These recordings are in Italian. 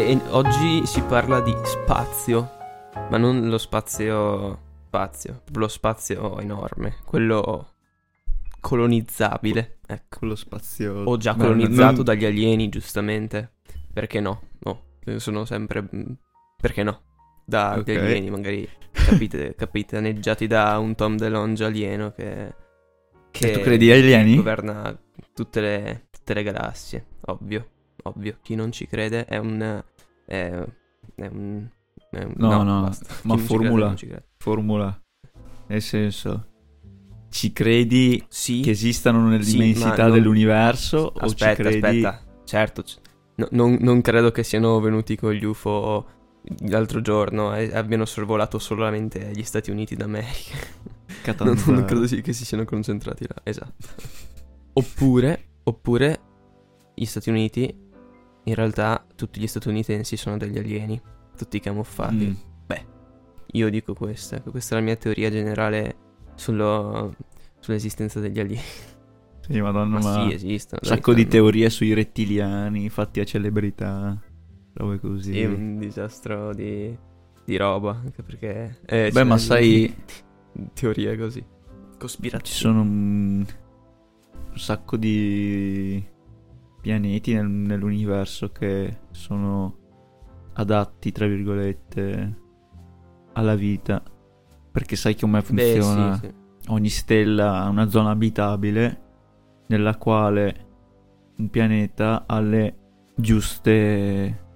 E, oggi si parla di spazio, ma non lo spazio spazio, lo spazio enorme, quello colonizzabile, ecco. Quello spazio... O già colonizzato non- dagli alieni, giustamente. Perché no? No, sono sempre... Perché no? Dagli Ok. alieni, magari capite, capitaneggiati da un Tom DeLonge alieno che... E tu credi agli alieni? governa tutte le, tutte le galassie, ovvio, ovvio. Chi non ci crede è un... È, è un... è un- No, no. Chi ma non formula. non crede. Formula. Nel senso... Ci credi Sì, che esistano Sì, nell'immensità ma non- dell'universo o ci aspetta, credi... aspetta. Certo, no- non, non credo che siano venuti con gli UFO l'altro giorno e abbiano sorvolato solamente gli Stati Uniti d'America. Non, Catanzaro? non credo sì che si siano concentrati là, esatto. Oppure, oppure gli Stati Uniti, in realtà tutti gli statunitensi sono degli alieni, tutti camuffati. Mm. Io dico questa, questa è la mia teoria generale sullo- sull'esistenza degli alieni. Sì, madonna, Ma, ma... sì, esistono. Un sacco di teorie sui rettiliani fatti a celebrità, robe così. Sì, un disastro di, di roba, anche perché... eh, Beh, ma sai, Teorie così. ci Cospirazioni. sono un, un sacco di pianeti nel- nell'universo che sono adatti, tra virgolette, alla vita. Perché sai come Beh, funziona? sì, sì. Ogni stella ha una zona abitabile nella quale un pianeta ha le giuste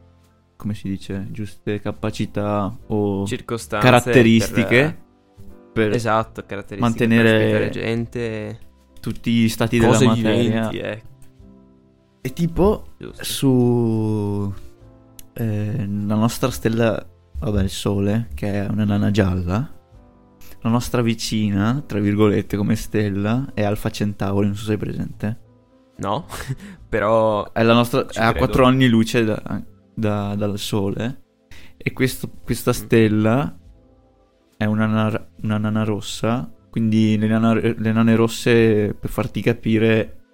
come si dice giuste capacità o Circostanze caratteristiche per- per esatto, caratteristiche mantenere- per gente, tutti gli stati della materia viventi, eh, e tipo giusto. su eh, la nostra stella vabbè il sole che è una nana gialla la nostra vicina tra virgolette come stella è Alfa Centauri non so se sei presente No, però... È la nostra, è a. 4 anni luce da- da- dal Sole. E questo- questa Mm. stella è una nana, una nana rossa. Quindi le, nana- le nane rosse, per farti capire,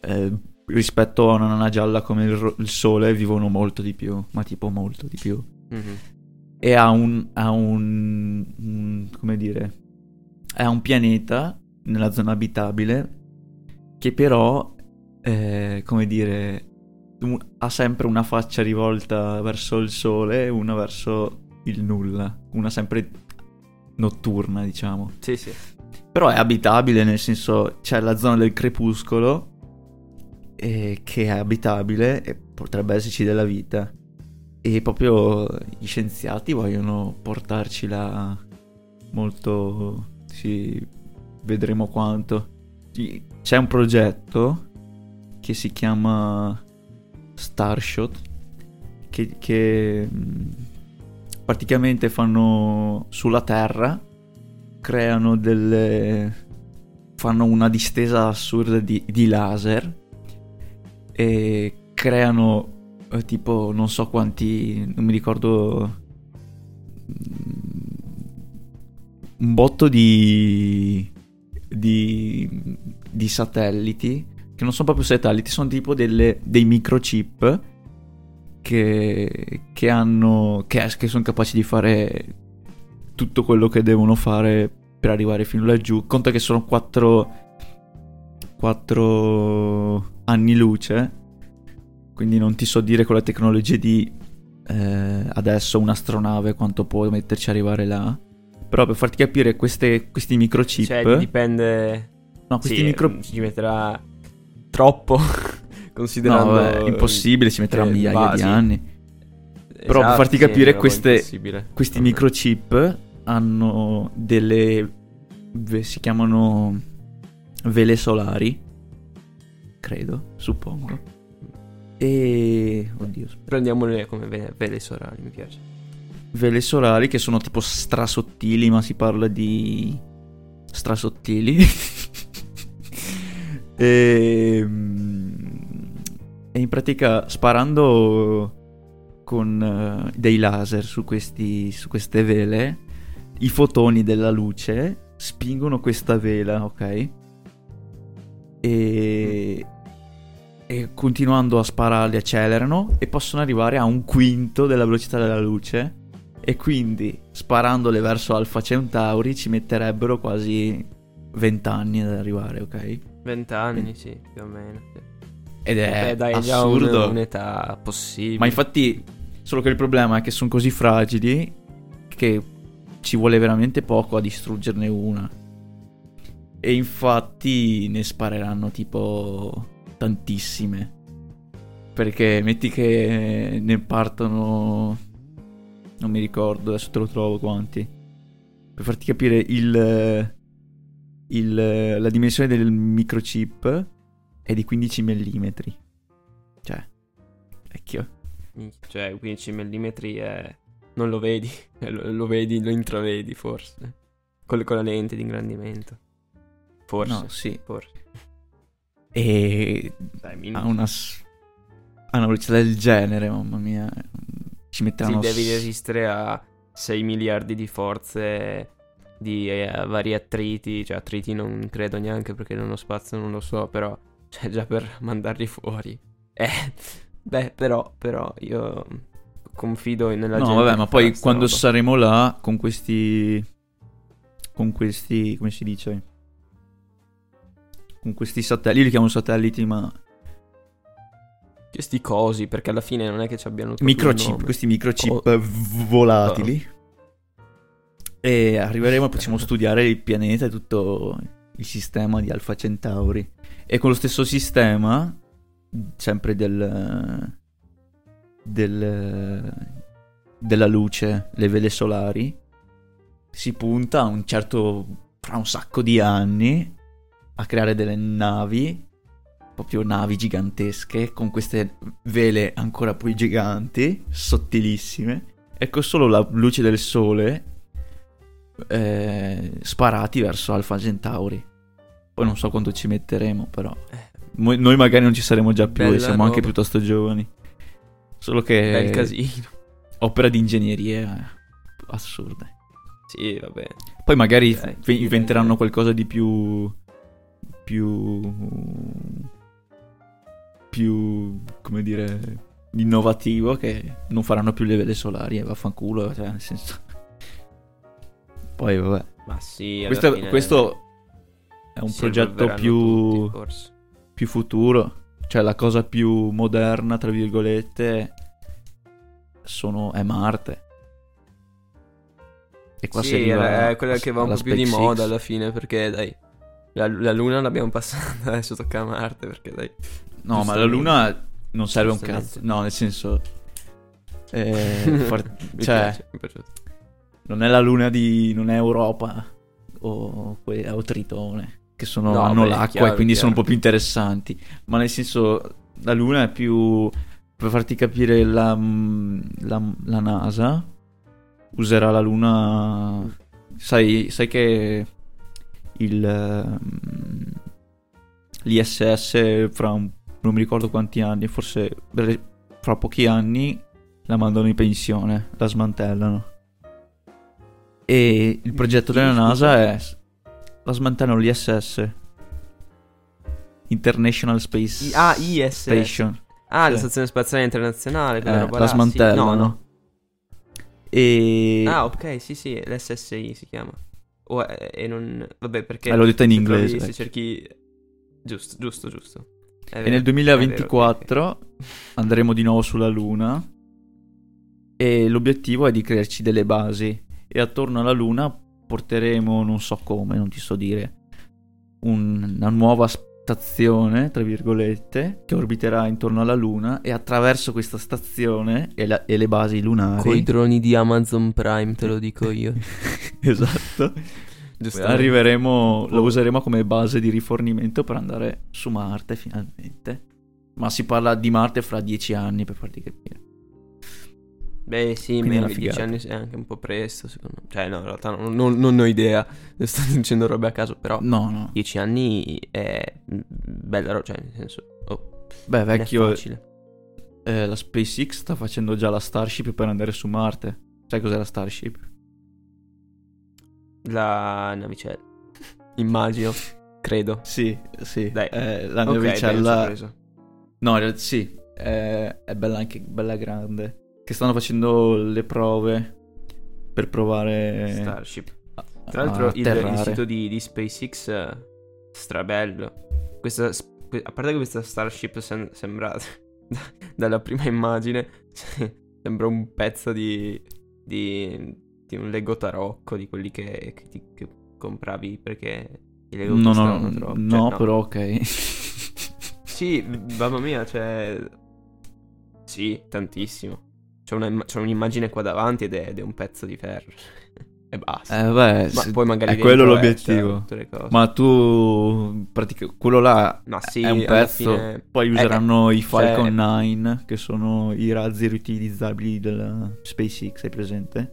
eh, rispetto a una nana gialla come il, ro- il Sole, vivono molto di più. Ma tipo molto di più. Mhm. E ha un, ha un, un- come dire, è un pianeta nella zona abitabile che però, eh, come dire, un- ha sempre una faccia rivolta verso il sole e una verso il nulla, una sempre notturna, diciamo. Sì, sì. Però è abitabile, nel senso c'è la zona del crepuscolo eh, che è abitabile e potrebbe esserci della vita. E proprio gli scienziati vogliono portarci là molto... Sì, vedremo quanto. C'è un progetto che si chiama Starshot che, che mh, praticamente fanno sulla Terra creano delle fanno una distesa assurda di, di laser e creano eh, tipo non so quanti non mi ricordo mm, un botto di di, di satelliti che non sono proprio satelliti sono tipo delle, dei microchip che, che hanno che, che sono capaci di fare tutto quello che devono fare per arrivare fino laggiù. Conta che sono 4 4 anni luce. Quindi non ti so dire con la tecnologia di eh, adesso un'astronave quanto può metterci arrivare là. Però per farti capire queste, questi microchip Cioè, dipende... No, questi sì, micro mm, ci metterà troppo, considerando... No, vabbè, impossibile, ci metterà migliaia basi- di anni. Però per Esatto, farti capire, queste-. Questi microchip hanno delle. si chiamano vele solari. Credo, suppongo. E. Oddio. Prendiamole come ve- vele solari, mi piace. Vele solari che sono tipo strasottili, ma si parla di. strasottili. e. E in pratica sparando con eh, dei laser su, questi, su queste vele, i fotoni della luce spingono questa vela, ok? E, e continuando a spararli accelerano e possono arrivare a un quinto della velocità della luce e quindi sparandole verso Alpha Centauri ci metterebbero quasi 20 anni ad arrivare, ok? 20 anni, sì, più o meno. Sì. Ed è Beh, dai, è assurdo. un- un'età possibile. Ma infatti, solo che il problema è che sono così fragili che ci vuole veramente poco a distruggerne una. E infatti ne spareranno tipo tantissime. Perché metti che ne partono... Non mi ricordo, adesso te lo trovo quanti. Per farti capire il... il- la dimensione del microchip è di 15 mm. Cioè, vecchio. Cioè, 15 mm è... Non lo vedi, lo, lo vedi, lo intravedi forse. Con, con la lente di ingrandimento. Forse. No, sì. Forse. E Dai, ha una, ha una velocità del genere, mamma mia. Ci Sì, metteranno... devi s- resistere a 6 miliardi di forze, di eh, vari attriti. Cioè, attriti non credo neanche perché nello spazio non lo so, però... Cioè, già per mandarli fuori. Eh, beh, però, però, io confido nella No, gente vabbè, che ma poi quando roba. saremo là con questi... Con questi... come si dice? Con questi satelliti, io li chiamo satelliti, ma... Questi cosi, perché alla fine non è che ci abbiano Microchip, questi microchip Oh. volatili. E arriveremo e possiamo studiare il pianeta e tutto il sistema di Alpha Centauri. E con lo stesso sistema, sempre del, del, della luce, le vele solari, si punta a un certo, fra un sacco di anni, a creare delle navi, proprio navi gigantesche, con queste vele ancora più giganti, sottilissime, e con solo la luce del sole eh, sparati verso Alpha Centauri. Poi non so quanto ci metteremo, però. Eh. Noi magari non ci saremo già più, e Bella siamo anche roba. piuttosto giovani. Solo che Bel casino. opera di ingegneria assurda. Sì, vabbè. Poi magari f- inventeranno qualcosa di più. Più. più. come dire. innovativo che non faranno più le vele solari e vaffanculo, cioè nel senso. Poi vabbè. Ma sì, Questo, fine questo è un si progetto più, tutti, più futuro. Cioè la cosa più moderna, tra virgolette, sono, è Marte. E qua si sì, arriva è quella che va un po' più di moda alla fine, perché dai, la, la Luna l'abbiamo passata, adesso tocca a Marte, perché dai. No, ma la. Luna non serve un cazzo. No, nel senso... eh, Mi cioè, piace, non è la Luna di... non è Europa o, que- o Tritone, che sono, No, hanno beh, l'acqua chiaro, e quindi sono un chiaro. po' più interessanti. Ma nel senso, la Luna è più... Per farti capire, la, la, la NASA userà la Luna... Sai, sai che il... ehm, L'ISS fra un, non mi ricordo quanti anni, forse fra pochi anni la mandano in pensione, la smantellano. E il progetto della. NASA è la smantellano l'ISS International Space ah, ISS. Station. Ah, la Sì. Stazione Spaziale Internazionale, quella Eh, roba la là, sì. smantellano. No, no. E Ah, ok, sì, sì, l'SSI si chiama. O è- e non... Vabbè, perché... Eh, l'ho detta in se inglese, trovi- se vecchio. cerchi... Giusto, giusto, giusto. È E vero, nel è vero, 2024 ok, ok. andremo di nuovo sulla Luna e l'obiettivo è di crearci delle basi e attorno alla Luna porteremo, non so come, non ti so dire, un- una nuova stazione, tra virgolette, che orbiterà intorno alla Luna e attraverso questa stazione e, la- e le basi lunari... Coi droni di Amazon Prime, te lo dico io. esatto. Arriveremo, lo useremo come base di rifornimento per andare su Marte finalmente. Ma si parla di Marte fra dieci anni per farti capire. Beh, sì, Quindi una 10 figata. anni è anche un po' presto, secondo me. Cioè, no, in realtà non, non- non ho idea. Sto dicendo robe a caso, però... No, no. 10 anni è mm, bella roba, cioè, nel senso... Oh, Beh, non è vecchio, facile. eh, la SpaceX sta facendo già la Starship per andare su Marte. Sai cos'è la Starship? La navicella. Immagino. Credo. Sì, sì. Dai. Eh, la dai, navicella sorpreso. No, sì, è, è bella anche bella grande. Che stanno facendo le prove per provare Starship. a- Tra l'altro il, il sito di, di SpaceX eh, strabello. Questa, a parte che questa Starship sem- sembra dalla prima immagine sembra un pezzo di, di, di un Lego tarocco di quelli che, che ti- che compravi perché i Lego No, no, no, troppo. no, Cioè, però ok. Sì, mamma mia, cioè... Sì, tantissimo. C'è, una c'è un'immagine qua davanti ed è, ed è un pezzo di ferro. e basta. Eh, beh, Ma poi magari è quello eh, l'obiettivo. Ma tu, pratica- quello là Ma sì, è un pezzo. fine- Poi eh, useranno i cioè- Falcon 9, che sono i razzi riutilizzabili della SpaceX, hai presente?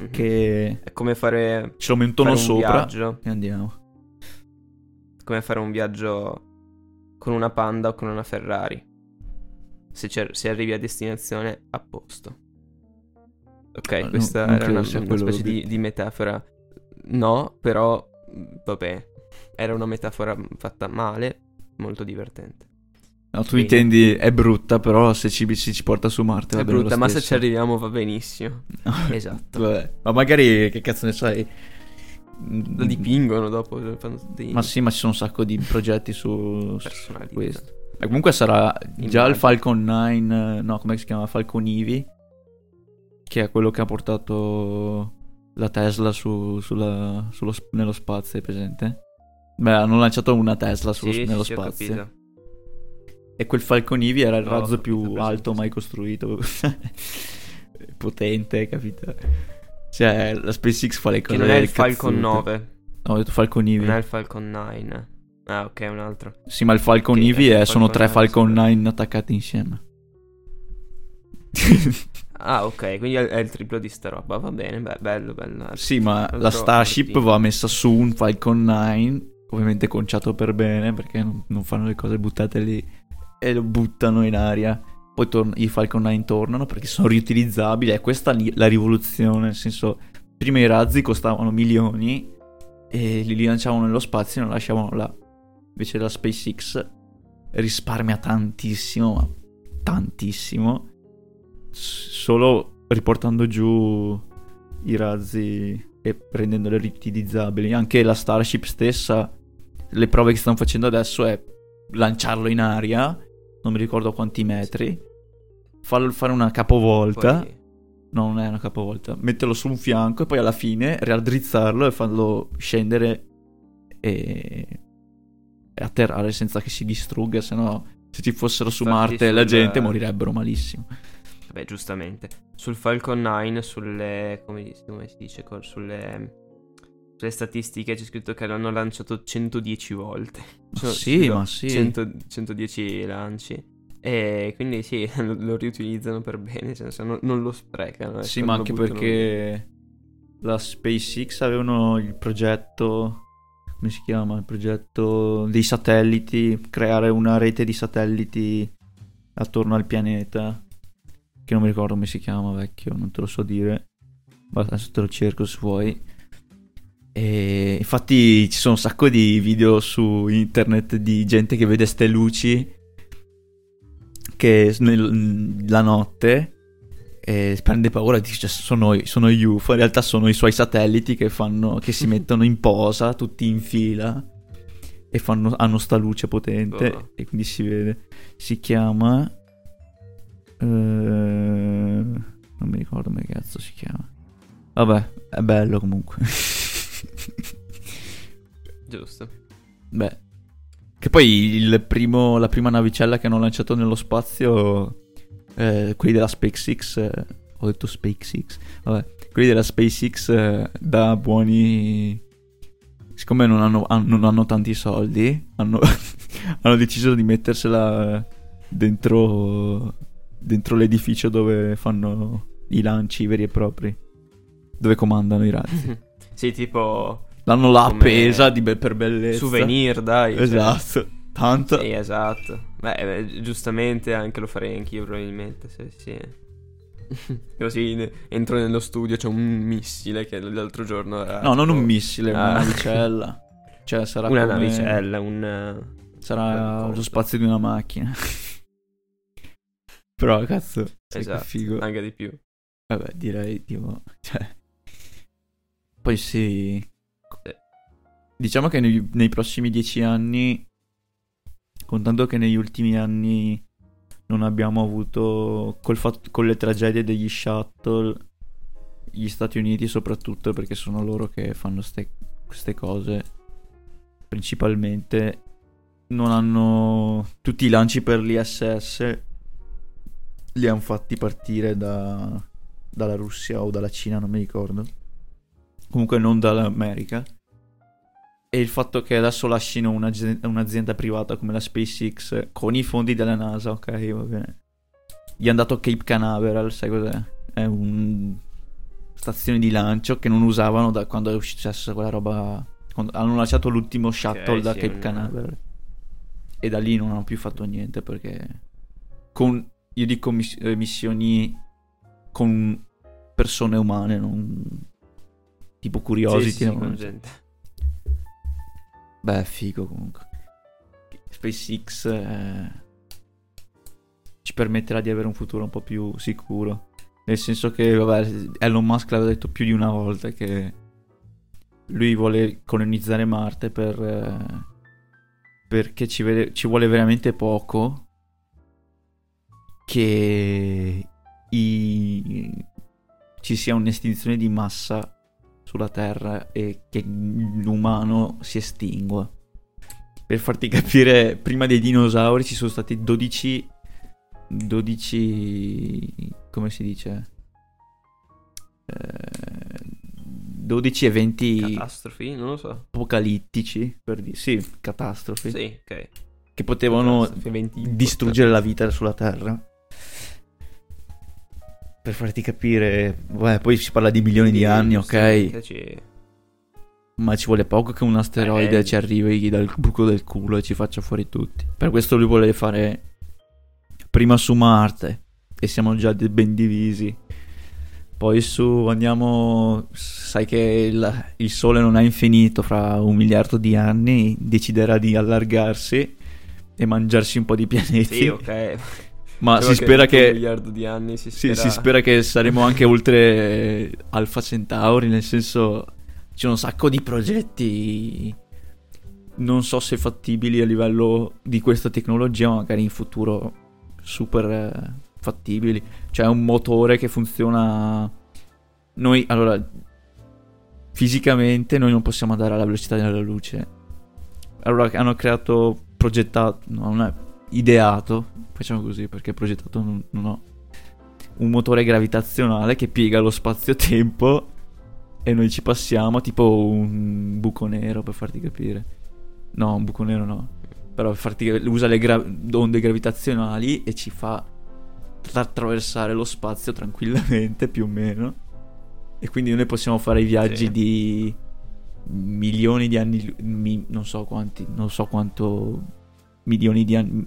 Mhm. Che È come fare, ce lo un sopra viaggio. e andiamo. Come fare un viaggio con una Panda o con una Ferrari. Se, se arrivi a destinazione, a posto. Ok, no, questa era una, una specie di, di metafora. No, però, vabbè, era una metafora fatta male, molto divertente. No, tu Sì. intendi è brutta, però se ci, se ci porta su Marte va È brutta, ma se ci arriviamo va benissimo. Esatto. Vabbè, ma magari che cazzo ne sai? Lo dipingono dopo, tutti Ma sì, ma ci sono un sacco di progetti su, su questo. E comunque sarà già il Falcon 9, no, come si chiama? Falcon Ivy, che è quello che ha portato la Tesla su- sulla- sullo nello spazio, è presente? Beh, hanno lanciato una Tesla sullo- Sì, nello sì, spazio. E quel Falcon Ivy era il No, razzo più presente, alto mai costruito. Potente, capito? Cioè, la SpaceX fa le Che cose non è il Falcon cazzute. 9, No, ho detto Falcon Ivy. non è il Falcon 9. Ah, ok, un altro. Sì, ma il Falcon Che Ivy è il sono Falcon tre 9, Falcon sì. 9 attaccati insieme. Ah, ok, quindi è, il triplo di sta roba. Va bene, beh, bello, bello. sì, ma la Starship va messa su un Falcon 9, ovviamente conciato per bene, perché non, non fanno le cose buttate lì e lo buttano in aria. Poi torn- i Falcon 9 tornano perché sono riutilizzabili. È questa la rivoluzione, nel senso, prima i razzi costavano milioni e li lanciavano nello spazio e non lasciavano là. Invece la SpaceX risparmia tantissimo, ma tantissimo, solo riportando giù i razzi e rendendole riutilizzabili. Anche la Starship stessa, le prove che stanno facendo adesso è lanciarlo in aria, non mi ricordo quanti metri, farlo fare una capovolta. Poi- No, non è una capovolta. Metterlo su un fianco e poi alla fine raddrizzarlo e farlo scendere e atterrare senza che si distrugga. Se no, se ci fossero su Infatti Marte la sul- gente morirebbero malissimo. Vabbè, giustamente. Sul Falcon 9, sulle. come, come si dice? Sulle. Sulle statistiche c'è scritto che l'hanno lanciato 110 volte. Ma Cioè, sì, ma sì. 100 110 lanci. E quindi sì, lo, lo riutilizzano per bene, nel senso, non, non lo sprecano. Sì, ecco, ma non lo anche perché la SpaceX avevano il progetto. Come si chiama? Il progetto dei satelliti. Creare una rete di satelliti attorno al pianeta. Che non mi ricordo come si chiama, vecchio, non te lo so dire. Ma adesso te lo cerco se vuoi. E infatti ci sono un sacco di video su internet di gente che vede ste luci che nel- la notte e prende paura e dice sono, sono gli UFO, in realtà sono i suoi satelliti che, fanno, che si mettono in posa tutti in fila e fanno, hanno sta luce potente Oh. e quindi si vede. Si chiama... eh, non mi ricordo come cazzo si chiama. Vabbè, è bello comunque. Giusto. Beh, che poi il primo, la prima navicella che hanno lanciato nello spazio, eh, quelli della SpaceX, eh, ho detto SpaceX, vabbè, quelli della SpaceX eh, da buoni... Siccome non hanno, han- non hanno tanti soldi, hanno, hanno deciso di mettersela dentro, dentro l'edificio dove fanno i lanci veri e propri, dove comandano i razzi. sì, tipo. L'hanno là appesa be- per bellezza. Souvenir, dai. cioè. Esatto. Tanto. Sì, esatto. Beh, eh, giustamente anche lo farei anch'io probabilmente, se sì. Così entro nello studio, c'è un missile che l'altro giorno era No, non un missile, una Ah. navicella. Cioè, sarà Una come- navicella, un... eh, Sarà lo spazio di una macchina. Però, cazzo, sai che Esatto, figo. anche di più. Vabbè, direi, tipo, cioè... Poi sì... Sì. Diciamo che nei, nei prossimi dieci anni, contando che negli ultimi anni non abbiamo avuto, fatto- con le tragedie degli shuttle, gli Stati Uniti soprattutto, perché sono loro che fanno ste- queste cose, principalmente, non hanno... Tutti i lanci per l'ISS li hanno fatti partire da, dalla Russia o dalla Cina, non mi ricordo. Comunque non dall'America. E il fatto che adesso lasciano un'azi- un'azienda privata come la SpaceX con i fondi della NASA, ok, va bene. Gli hanno dato Cape Canaveral, sai cos'è? È un stazione di lancio che non usavano da quando è successa quella roba. quando hanno lanciato l'ultimo shuttle da sì, Cape un- Canaveral. E da lì non hanno più fatto niente perché con io dico miss- eh, missioni con persone umane, non tipo Curiosity. Sì, sì, no? Beh, figo comunque. SpaceX eh, ci permetterà di avere un futuro un po' più sicuro. Nel senso che, vabbè, Elon Musk l'aveva detto più di una volta che lui vuole colonizzare Marte per, eh, perché ci, vede- ci vuole veramente poco che i- ci sia un'estinzione di massa sulla Terra e che l'umano si estingua. Per farti capire, prima dei dinosauri ci sono stati 12 12 come si dice? Eh, 12 eventi Catastrofi? Non lo so. apocalittici, per dire, sì, catastrofi, Sì, ok. che potevano distruggere la vita sulla Terra. Per farti capire, beh, poi si parla di milioni di anni, ok? Ma ci vuole poco che un asteroide Eh. ci arrivi dal buco del culo e ci faccia fuori tutti. Per questo lui vuole fare prima su Marte e siamo già ben divisi. Poi su andiamo, sai che il, il Sole non è infinito, fra un miliardo di anni deciderà di allargarsi e mangiarsi un po' di pianeti. Sì, ok. Ma Però si spera dopo un che miliardo di anni si sì, spera... si spera che saremo anche oltre Alpha Centauri, nel senso c'è un sacco di progetti non so se fattibili a livello di questa tecnologia, ma magari in futuro super eh, fattibili. C'è un motore che funziona noi allora fisicamente noi non possiamo andare alla velocità della luce. Allora hanno creato progettato, no, non è ideato, facciamo così perché progettato non, non ho un motore gravitazionale che piega lo spazio-tempo e noi ci passiamo tipo un buco nero per farti capire. No, un buco nero no. Però per farti usa le gra- onde gravitazionali e ci fa attraversare lo spazio tranquillamente più o meno. E quindi noi possiamo fare i viaggi Sì. di milioni di anni mi- non so quanti, non so quanto milioni di anni,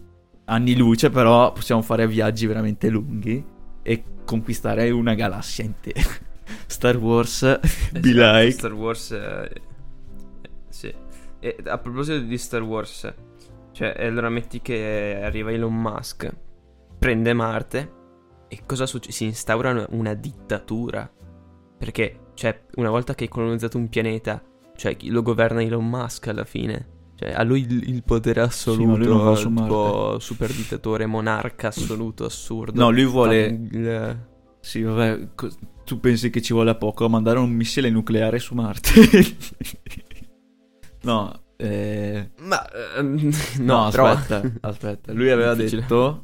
anni luce, però possiamo fare viaggi veramente lunghi e conquistare una galassia intera. Star Wars, be Esatto, like. Star Wars... eh, sì. E a proposito di Star Wars, cioè, allora metti che arriva Elon Musk, prende Marte e cosa succede? Si instaura una, dittatura. Perché, cioè, una volta che hai colonizzato un pianeta, cioè, lo governa Elon Musk alla fine. Cioè, ha lui il, il potere Sì, assoluto, su tipo super dittatore, monarca assoluto, assurdo. No, lui vuole Il- Sì, vabbè, co- tu pensi che ci vuole poco a mandare un missile nucleare su Marte? no, eh... Ma ehm, no, no, però- aspetta, aspetta. Lui aveva detto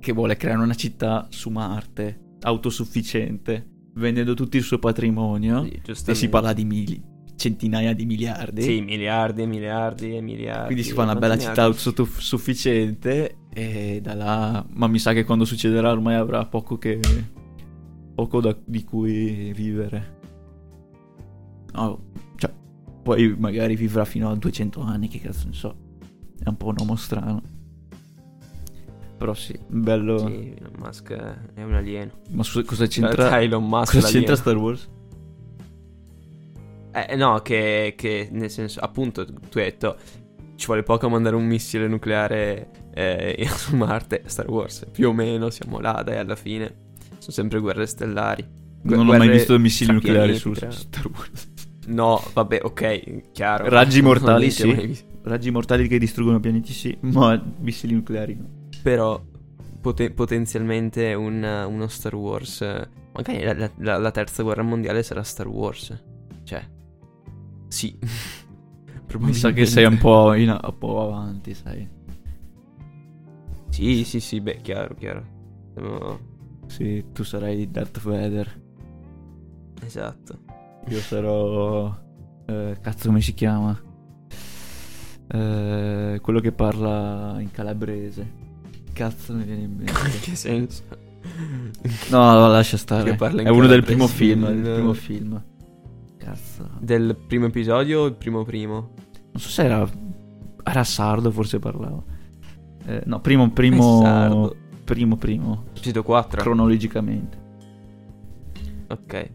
che vuole creare una città su Marte, autosufficiente, vendendo tutto il suo patrimonio. Sì, e si parla di mili- centinaia di miliardi. Sì, miliardi e miliardi e miliardi. Quindi si fa una bella città autosufficiente e da là... Ma mi sa che quando succederà ormai avrà poco che... poco da- di cui vivere. No, cioè, poi magari vivrà fino a 200 anni, che cazzo ne so. È un po' un uomo strano. Però sì, bello... Sì, Elon Musk è un alieno. Ma scusa, cosa C'entra c'entra... Elon Musk Cosa c'entra Star Wars? Eh, no, che, che nel senso, appunto, tu hai detto, ci vuole poco a mandare un missile nucleare eh, su Marte. Star Wars, più o meno, siamo là, dai, alla fine. Sono sempre guerre stellari. Gu- non ho mai visto missili nucleari su tra- Star Wars. No, vabbè, ok, chiaro. Raggi mortali, sì. Raggi mortali che distruggono pianeti, sì, ma missili nucleari no. Però pote- potenzialmente un- uno Star Wars. eh, Magari la, la- la terza guerra mondiale sarà Star Wars. Cioè, sì. Mi sa che sei un po', in- un po' avanti, sai. Sì, sì, sì, beh, chiaro, chiaro. Siamo- Sì, tu sarai Darth Vader. Esatto. Io sarò. eh, cazzo, come si chiama? Eh, quello che parla in calabrese. Cazzo, mi viene in In mente. che senso? No, no, lascia stare. In È uno del primo film. il- Del primo film. Cazzo. Del primo episodio o il primo primo? Non so se era. Era sardo, forse parlava. Eh, no, primo, primo. Sardo. Primo, primo. Episodio 4. Cronologicamente. ok.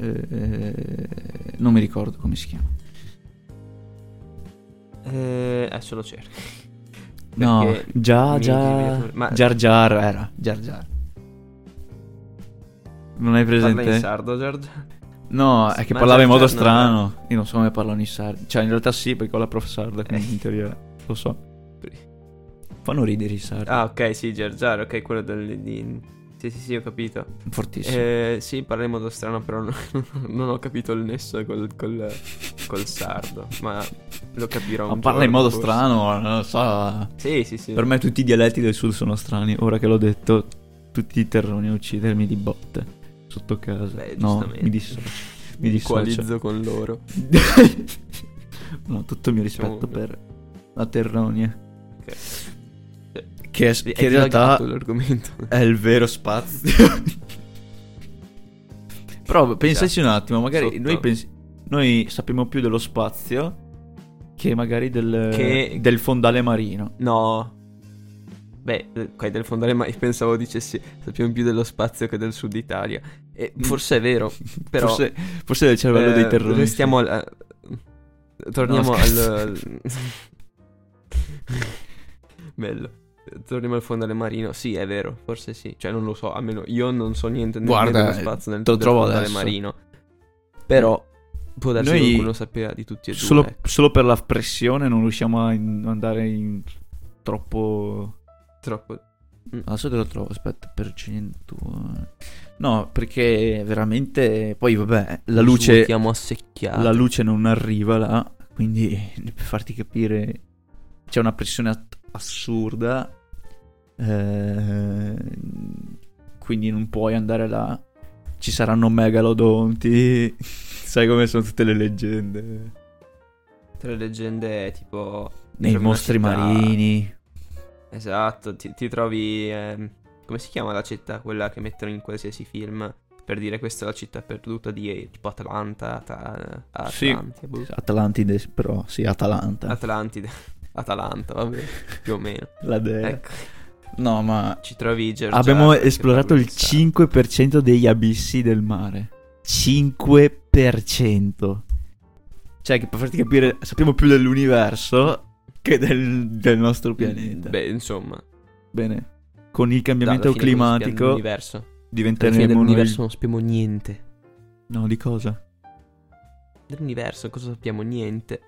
Eh, non mi ricordo come si chiama. Eh, adesso lo cerco. No, già, mi- già. mi- ma- Jar Jar era. Jar Jar. Non hai Parla presente? in sardo, George? No, è che parlava in Jar modo no, strano. Io non so come parlano i sardi. Cioè, in realtà sì, perché ho la prof sarda, quindi in teoria lo so. Fanno ridere i sardi. Ah, ok, sì, Jar, ok, quello del... Di... Sì, sì, sì, ho capito. Fortissimo. Eh, sì, parla in modo strano, però non, non ho capito il nesso col, col, col sardo, ma lo capirò Ma parla in modo forse. strano, non lo so. Sì, sì, sì. Per me tutti i dialetti del sud sono strani. Ora che l'ho detto, tutti i terroni a uccidermi di botte. Sotto casa. Beh, no, mi dissocio. Mi Mi dissocio. con loro. no, tutto il mio rispetto Diciamo- per la Terronia. Ok. Che, è- È che in realtà l'argomento. è il vero spazio. Però pensaci un attimo, magari noi, pensi- noi sappiamo più dello spazio che magari del, Che- del fondale marino. No. Beh, eh, qua del fondale mai pensavo dicessi sappiamo più dello spazio che del sud Italia. E forse è vero, però forse, forse del cervello eh, dei terroristi. Restiamo al eh, torniamo No, al scherzo. Bello. Torniamo al fondale marino. Sì, è vero, forse sì. Cioè non lo so, almeno io non so niente Guarda, dello spazio nel te lo del trovo fondale adesso. marino. Però può darsi Noi- che qualcuno sapeva di tutti e due. Solo, ecco. solo per la pressione non riusciamo a in- andare in troppo... Troppo Adesso te lo trovo, aspetta, percentuale. No, perché veramente... Poi vabbè, la luce... Svuotiamo assecchiato. la luce non arriva là, quindi per farti capire c'è una pressione at- assurda, eh, quindi non puoi andare là. Ci saranno megalodonti, sai come sono tutte le leggende. Tra le leggende tipo Nei mostri città- marini. Esatto, ti, ti trovi ehm, come si chiama la città quella che mettono in qualsiasi film per dire questa è la città perduta di tipo Atlanta, Sì. Atlantide, boh. Atlantide, però sì, Atalanta. Atlantide, Atalanta, vabbè, più o meno. la dea. Ecco, No, ma ci trovi Georgia. abbiamo esplorato il di Star- 5% degli abissi del mare. 5%. Cioè, che per farti capire, sappiamo più dell'universo che del, del nostro pianeta. Beh, insomma, Bene. Con il cambiamento climatico fine diventeremo dell'universo noi... non sappiamo niente. No, di cosa? Dell'universo cosa sappiamo? Niente.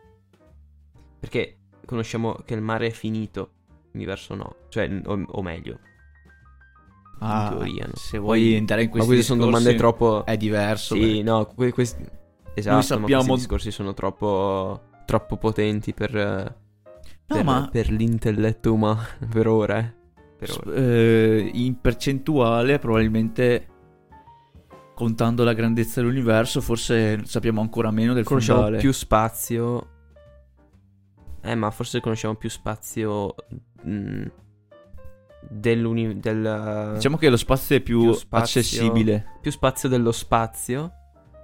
Perché conosciamo che il mare è finito, l'universo no. Cioè, o, o meglio, Ah, teoria, no? se vuoi entrare in Ma questi queste sono domande troppo... È diverso. Sì, perché- no, que- questi... Esatto, ma sappiamo- questi discorsi sono troppo... Troppo potenti per... No, per, ma per l'intelletto umano, per ora, eh. Per ora. eh, in percentuale probabilmente contando la grandezza dell'universo forse sappiamo ancora meno del Conosciamo fondale. più spazio... Eh, ma forse conosciamo più spazio... mh, dell'uni... Del... Diciamo che lo spazio è più, Più spazio. accessibile. più spazio dello spazio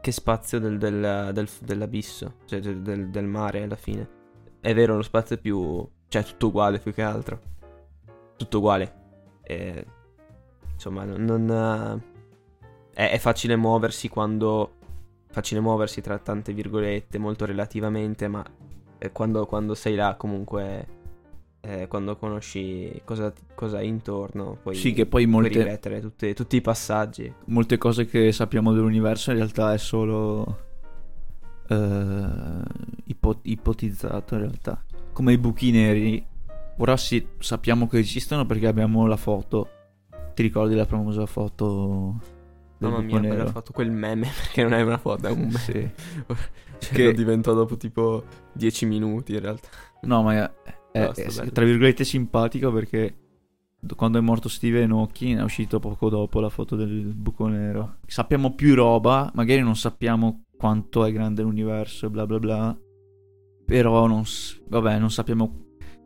che spazio del- del- del- dell'abisso, cioè del- del mare alla fine. È vero, lo spazio è più... cioè è tutto uguale più che altro. Tutto uguale. E, insomma, non... eh, è, è facile muoversi quando... Facile muoversi tra tante virgolette, molto relativamente, ma eh, quando, quando sei là comunque, eh, quando conosci cosa, cosa hai intorno, puoi, Sì, che poi puoi molte, ripetere tutte- tutti i passaggi. molte cose che sappiamo dell'universo in realtà è solo ipo- ipotizzato in realtà. Come i buchi neri. Ora sì, sappiamo che esistono perché abbiamo la foto. Ti ricordi la famosa foto del Mamma mia, nero? fatto quel meme perché non è una foto, è un meme. Sì. Cioè, Che- diventò dopo tipo 10 minuti in realtà. No, ma è, è- è, tra virgolette simpatico perché quando è morto Steven Hawking è uscito poco dopo la foto del buco nero. Sappiamo più roba, magari non sappiamo quanto è grande l'universo e bla bla bla. Però non, vabbè, non sappiamo.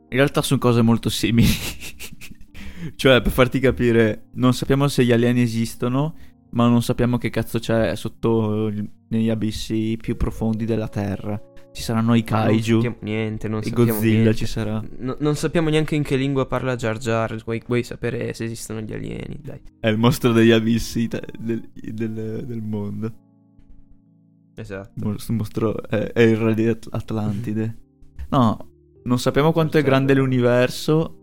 In realtà sono cose molto simili. cioè, per farti capire, non sappiamo se gli alieni esistono, ma non sappiamo che cazzo c'è sotto negli abissi più profondi della Terra. Ci saranno i kaiju. Non niente, non sappiamo Godzilla niente. ci sarà. No- non sappiamo neanche in che lingua parla Jar Jar. Vuoi, vuoi sapere se esistono gli alieni? Dai. È il mostro degli abissi del, del- del mondo. Esatto. Questo mostro è, è il re di At- Atlantide. No, non sappiamo quanto è grande l'universo.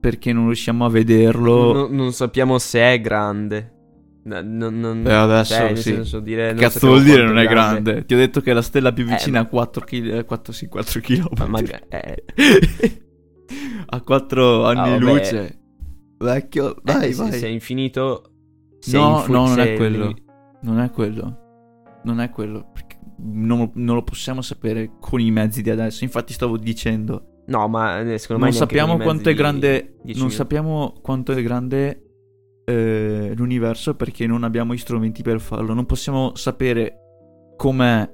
Perché non riusciamo a vederlo. Non, non sappiamo se è grande. No, non- non- Beh, adesso cioè, sì. senso, dire, cazzo vuol dire non è grande? Ti ho detto che è la stella più Eh, vicina ma- a 4 km. 4, sì, 4 km. Ma maga- eh, a 4 anni Ah, luce. Vecchio, vai, eh, se, vai. se è infinito. se No, infu- no, non se è quello. Non è quello. Non è quello. Non, non lo possiamo sapere con i mezzi di adesso. Infatti, stavo dicendo. No, ma eh, secondo me Non sappiamo quanto è grande. di Non 10.000. sappiamo quanto è grande eh, l'universo perché non abbiamo gli strumenti per farlo. Non possiamo sapere com'è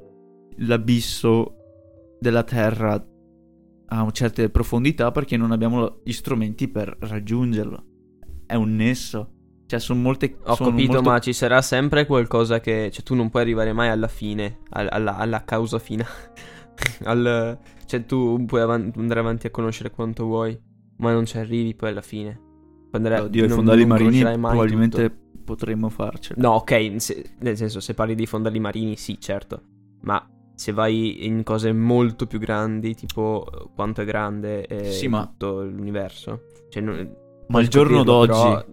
l'abisso della Terra a certe profondità perché non abbiamo gli strumenti per raggiungerlo. È un nesso. Cioè, sono molte Ho sono capito, molto- ma ci sarà sempre qualcosa che. Cioè, tu non puoi arrivare mai alla fine. al- alla, alla causa fine. Al- cioè, tu puoi avan- andare avanti a conoscere quanto vuoi. Ma non ci arrivi poi alla fine. Andrai- Oddio, i non- fondali non marini probabilmente tutto. potremmo farcela. No, ok. se- nel senso, se parli di fondali marini, sì, certo. Ma se vai in cose molto più grandi, tipo quanto è grande eh, Sì, ma- tutto l'universo. Cioè, non- Ma al giorno d'oggi, però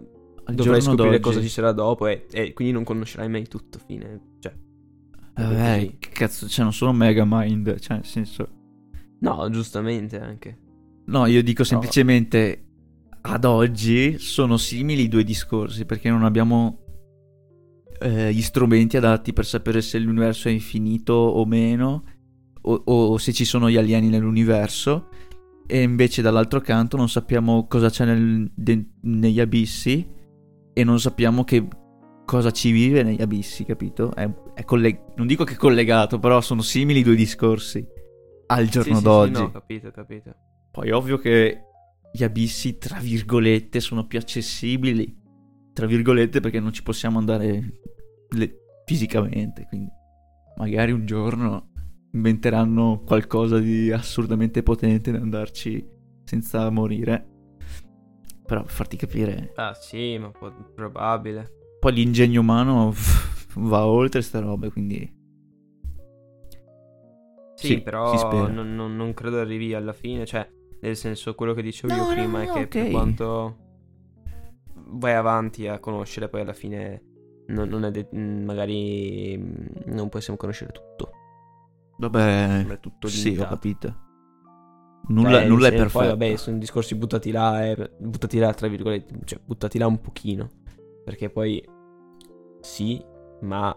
al dovrai giorno scoprire d'oggi, cosa ci sarà dopo e, e quindi non conoscerai mai tutto. Fine. Cioè, eh, così. che cazzo, cioè non sono mega mind, cioè nel senso no, giustamente anche. No, io dico semplicemente ad oggi sono simili i due discorsi perché non abbiamo eh, gli strumenti adatti per sapere se l'universo è infinito o meno o, o se ci sono gli alieni nell'universo e invece dall'altro canto non sappiamo cosa c'è nel- de- negli abissi e non sappiamo che cosa ci vive negli abissi, capito? È, è colleg- non dico che è collegato, però sono simili i due discorsi al Sì, giorno sì, sì, d'oggi. no, capito, capito. Poi è ovvio che gli abissi, tra virgolette, sono più accessibili. Tra virgolette, perché non ci possiamo andare le- fisicamente. Quindi magari un giorno inventeranno qualcosa di assurdamente potente da andarci senza morire. Però per farti capire. Ah, sì, ma po- probabile. Poi l'ingegno umano va oltre ste robe, quindi. Sì, Sì, però non, non- non credo arrivi alla fine. Cioè, nel senso, quello che dicevo No, io prima no, è che ok. per quanto vai avanti a conoscere, poi alla fine non, non è de- magari mm, non possiamo conoscere tutto. Vabbè. Sembra tutto Sì, ho capito. Nulla, Eh, nulla è perfetto. Poi, vabbè, sono discorsi buttati là, eh, buttati là, tra virgolette, cioè buttati là un pochino. Perché poi, sì, ma...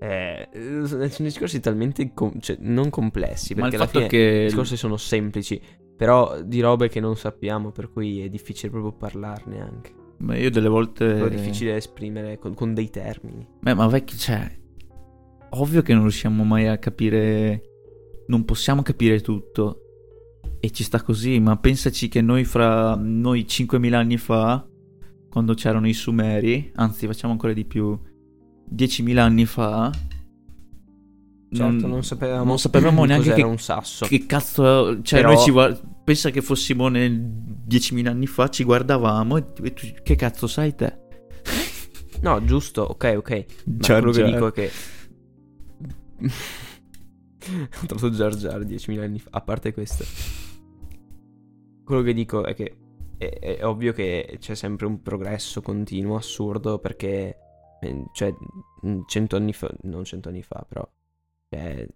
eh, sono discorsi talmente com- cioè, non complessi. Ma Perché il alla fatto fine che i discorsi sono semplici. Però di robe che non sappiamo, per cui è difficile proprio parlarne anche. Ma io delle volte. È difficile esprimere con, con dei termini. Beh, ma vecchio, cioè. Ovvio che non riusciamo mai a capire. Non possiamo capire tutto. E ci sta così, ma pensaci che noi fra noi 5.000 anni fa, quando c'erano i Sumeri, anzi facciamo ancora di più, 10.000 anni fa, Certo, non, sapevamo, non sapevamo neanche che, un sasso. che cazzo... Cioè, Però- noi ci guard- pensa che fossimo nel 10.000 anni fa, ci guardavamo e, e tu, che cazzo sai te? No, giusto, ok, ok. Ma che Jar. dico è che. Ho trovato Jar Jar 10.000 anni fa. A parte questo. Quello che dico è che è, è ovvio che c'è sempre un progresso continuo, assurdo, perché... eh, Cioè, cento anni fa... Non cento anni fa, però... Cioè,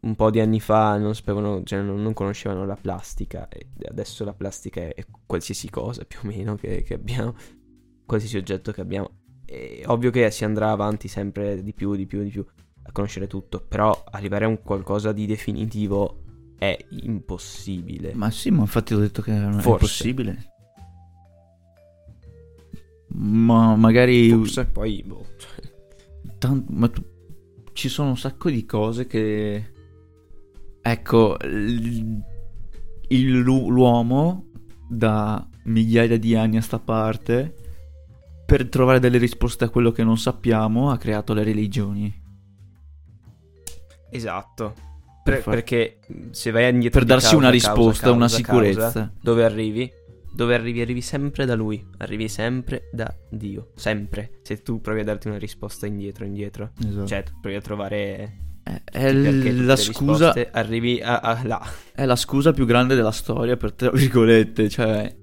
un po' di anni fa non sapevano, cioè non, non conoscevano la plastica e adesso la plastica è, è qualsiasi cosa più o meno che, che abbiamo, qualsiasi oggetto che abbiamo. È ovvio che si andrà avanti sempre di più, di più, di più a conoscere tutto, però arrivare a un qualcosa di definitivo è impossibile. Ma sì, ma infatti ho detto che non è Forse. possibile. Ma magari... Forse poi, boh, Tan- ma tu- ci sono un sacco di cose che... Ecco, l- il- l'uomo da migliaia di anni a sta parte, per trovare delle risposte a quello che non sappiamo, ha creato le religioni. Esatto. Per perché se vai indietro Per darsi una causa, risposta, causa, una causa, sicurezza. dove arrivi? Dove arrivi? Arrivi sempre da lui. Arrivi sempre da Dio. Sempre. Se tu provi a darti una risposta indietro, indietro. Esatto. Cioè, tu provi a trovare è, è la scusa... arrivi a, a là. È la scusa più grande della storia, per tra virgolette. Cioè,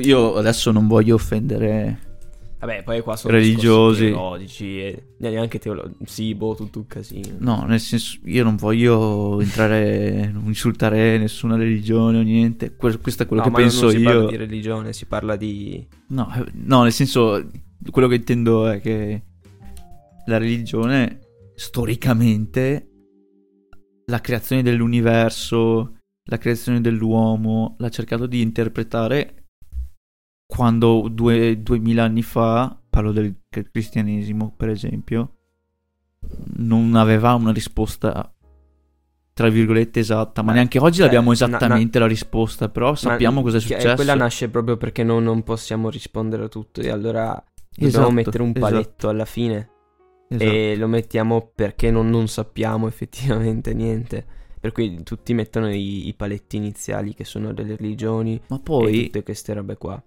io adesso non voglio offendere. Vabbè, poi qua sono Religiosi. teologici e neanche teologici. Sì, boh, tutto un casino. No, nel senso, io non voglio entrare, non insultare nessuna religione o niente. Que- questo è quello No, che non- penso non si io. parla di religione, si parla di... No, eh, no, nel senso, quello che intendo è che la religione, storicamente, la creazione dell'universo, la creazione dell'uomo, l'ha cercato di interpretare quando due, duemila anni fa, parlo del cri- cristianesimo per esempio, non aveva una risposta tra virgolette esatta, ma Beh, neanche oggi cioè, l'abbiamo na- esattamente la risposta, però sappiamo Ma- cosa è che- successo. Quella nasce proprio perché non, non possiamo rispondere a tutto e allora dobbiamo Esatto, mettere un esatto, paletto alla fine. esatto. E lo mettiamo perché non, non sappiamo effettivamente niente. Per cui tutti mettono i, i paletti iniziali che sono delle religioni Ma e poi tutte queste robe qua.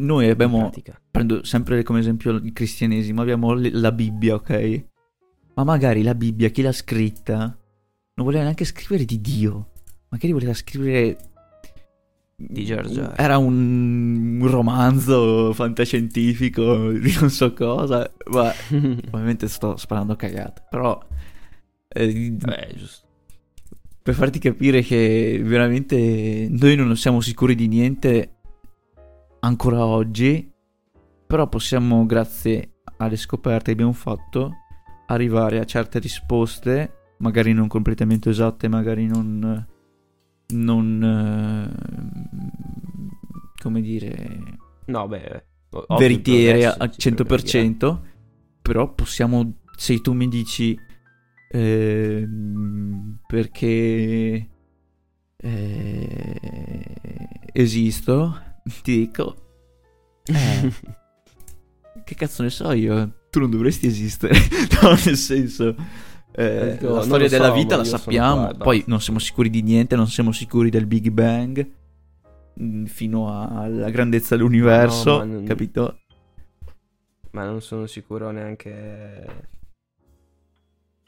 Noi abbiamo, prendo sempre come esempio il cristianesimo, abbiamo la Bibbia, ok? Ma magari la Bibbia, chi l'ha scritta, non voleva neanche scrivere di Dio, magari voleva scrivere... Di Jar. Era un, romanzo fantascientifico di non so cosa, ma ovviamente sto sparando cagate, però... eh, Vabbè, giusto. per farti capire che veramente noi non siamo sicuri di niente ancora oggi, però possiamo, grazie alle scoperte che abbiamo fatto, arrivare a certe risposte, magari non completamente esatte, magari non... non eh, come dire No, beh, ovvio, veritiere al ci progredirà. 100%, però possiamo, se tu mi dici ehm, perché eh, esisto, ti dico, eh, che cazzo ne so io, tu non dovresti esistere, no, nel senso... eh, Dico, la storia so, della vita la sappiamo, qua poi non siamo sicuri di niente, non siamo sicuri del Big Bang, mh, fino alla grandezza dell'universo, ma non- capito? Ma non sono sicuro neanche...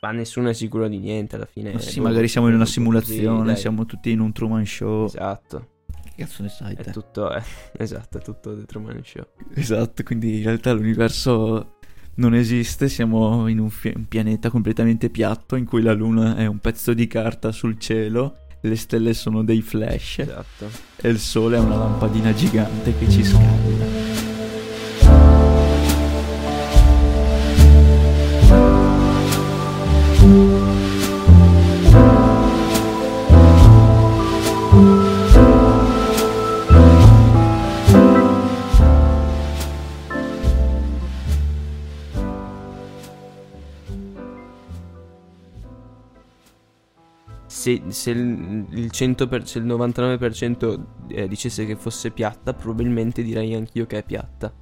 Ma nessuno è sicuro di niente alla fine. Ma sì, boh, magari siamo in una così, simulazione, dai. siamo tutti in un Truman Show. Esatto, cazzo ne sai è te? tutto... È... Esatto, è tutto The Truman Show. Esatto, quindi in realtà l'universo non esiste, siamo in un, fi- un pianeta completamente piatto in cui la luna è un pezzo di carta sul cielo, le stelle sono dei flash Esatto. e il sole è una lampadina gigante che ci scalda. Se, se il, il 100%, se il 99% eh, dicesse che fosse piatta, probabilmente direi anch'io che è piatta.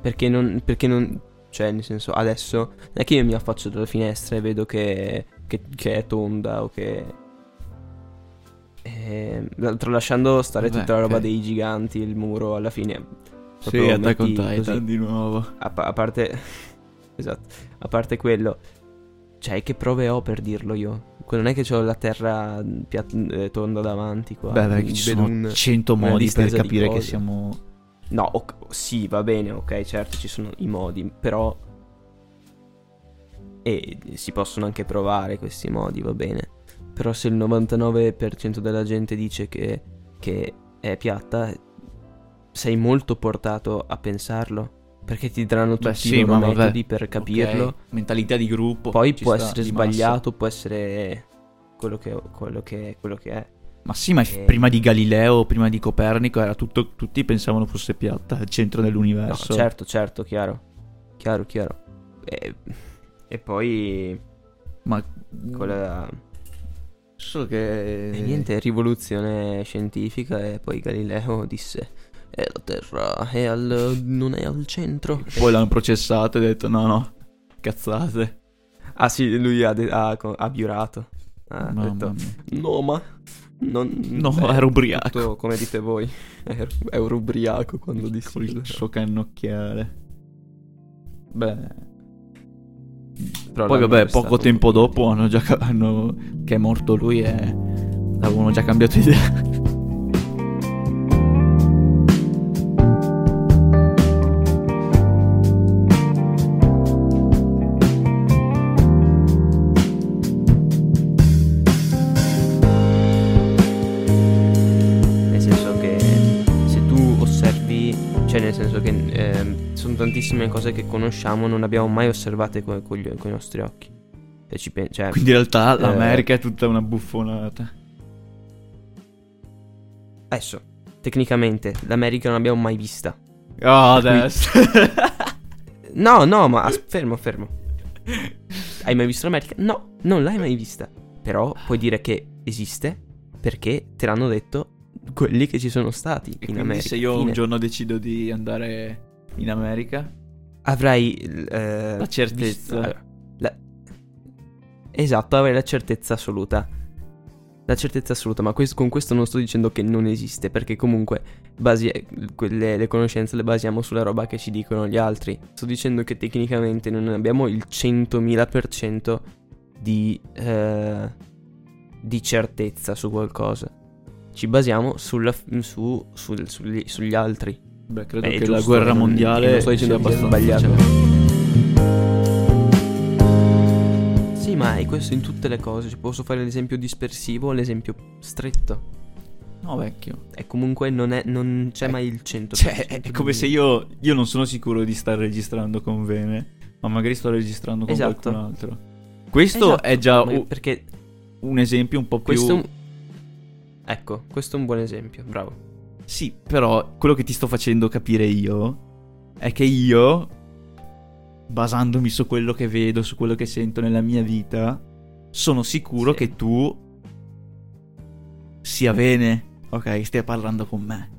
Perché non, perché non. Cioè, nel senso, adesso. Non è che io mi affaccio dalla finestra e vedo che, che, che è tonda o che. Eh, tralasciando stare Vabbè, tutta la roba ok. dei giganti, il muro, alla fine. Sì, Attack on metti Titan di nuovo. A, pa- a parte. esatto. A parte quello. Cioè, che prove ho per dirlo io? Non è che ho la terra piat- eh, tonda davanti qua. Beh, perché ci sono un- 100 una modi per capire che siamo... No, ok- sì, va bene, ok, certo, ci sono i modi, però... E si possono anche provare questi modi, va bene. Però se il 99% della gente dice che, che è piatta, sei molto portato a pensarlo. Perché ti daranno tutti Beh, i sì, loro ma vabbè. metodi per capirlo. Ok, Mentalità di gruppo. Poi può sta, essere di massa. sbagliato, può essere quello che, quello che, quello che è. Ma sì, ma Eh. prima di Galileo, prima di Copernico, era tutto, tutti pensavano fosse piatta, il centro No, dell'universo. certo, certo, chiaro. Chiaro, chiaro. E, e poi... Ma Quella... solo che... E niente, rivoluzione scientifica e poi Galileo disse "Eh, la Terra è al... non è al centro. Poi l'hanno processato e ha detto no, no, cazzate. Ah sì, lui ha, de- ha, ha biurato. Ha Mamma detto mia. no ma... Non, No, beh, ero ubriaco. tutto come dite voi. Ero, ero ubriaco quando dissi il suo cannocchiale. Beh... Però Poi vabbè, poco tempo dopo hanno già... hanno- che è morto lui e... avevano già cambiato idea. Senso che ehm, sono tantissime cose che conosciamo, non abbiamo mai osservate co- con, gli- con i nostri occhi. Pen- cioè, Quindi in realtà Eh. l'America è tutta una buffonata. adesso, tecnicamente, l'America non l'abbiamo mai vista. Oh, adesso. No, no, ma as- fermo, fermo. Hai mai visto l'America? No, non l'hai mai vista. Però puoi dire che esiste perché te l'hanno detto quelli che ci sono stati E in quindi America. se io un Fine. giorno decido di andare in America, avrai eh, La certezza. visto- allora, la- esatto, avrai la certezza assoluta. La certezza assoluta, ma questo- con questo non sto dicendo che non esiste, perché comunque basi- quelle, le conoscenze le basiamo sulla roba che ci dicono gli altri. Sto dicendo che tecnicamente non abbiamo il 100.000% di, eh, di certezza su qualcosa. Ci basiamo sulla, su, sul- sugli, sugli altri. beh, credo È che la giusto, guerra non- mondiale non sto dicendo abbastanza sbagliato. cioè, Sì, ma è questo in tutte le cose. Ci posso fare l'esempio dispersivo o l'esempio stretto. No, vecchio. E comunque non, è, non c'è Eh, mai il 100%. Cioè, è come se io, io non sono sicuro di star registrando con Vene, ma magari sto registrando con Esatto. qualcun altro. Questo Esatto, è già u- Perché un esempio un po' più... questo... Ecco, questo è un buon esempio, bravo. Sì, però quello che ti sto facendo capire io è che io, basandomi su quello che vedo, su quello che sento nella mia vita, sono sicuro Sì. che tu sia bene. Ok, stai parlando con me.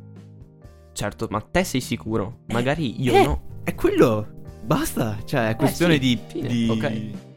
Certo, ma te sei sicuro? Magari io eh. no. È quello. Basta. Cioè, è questione sì, di, fine, di- ok.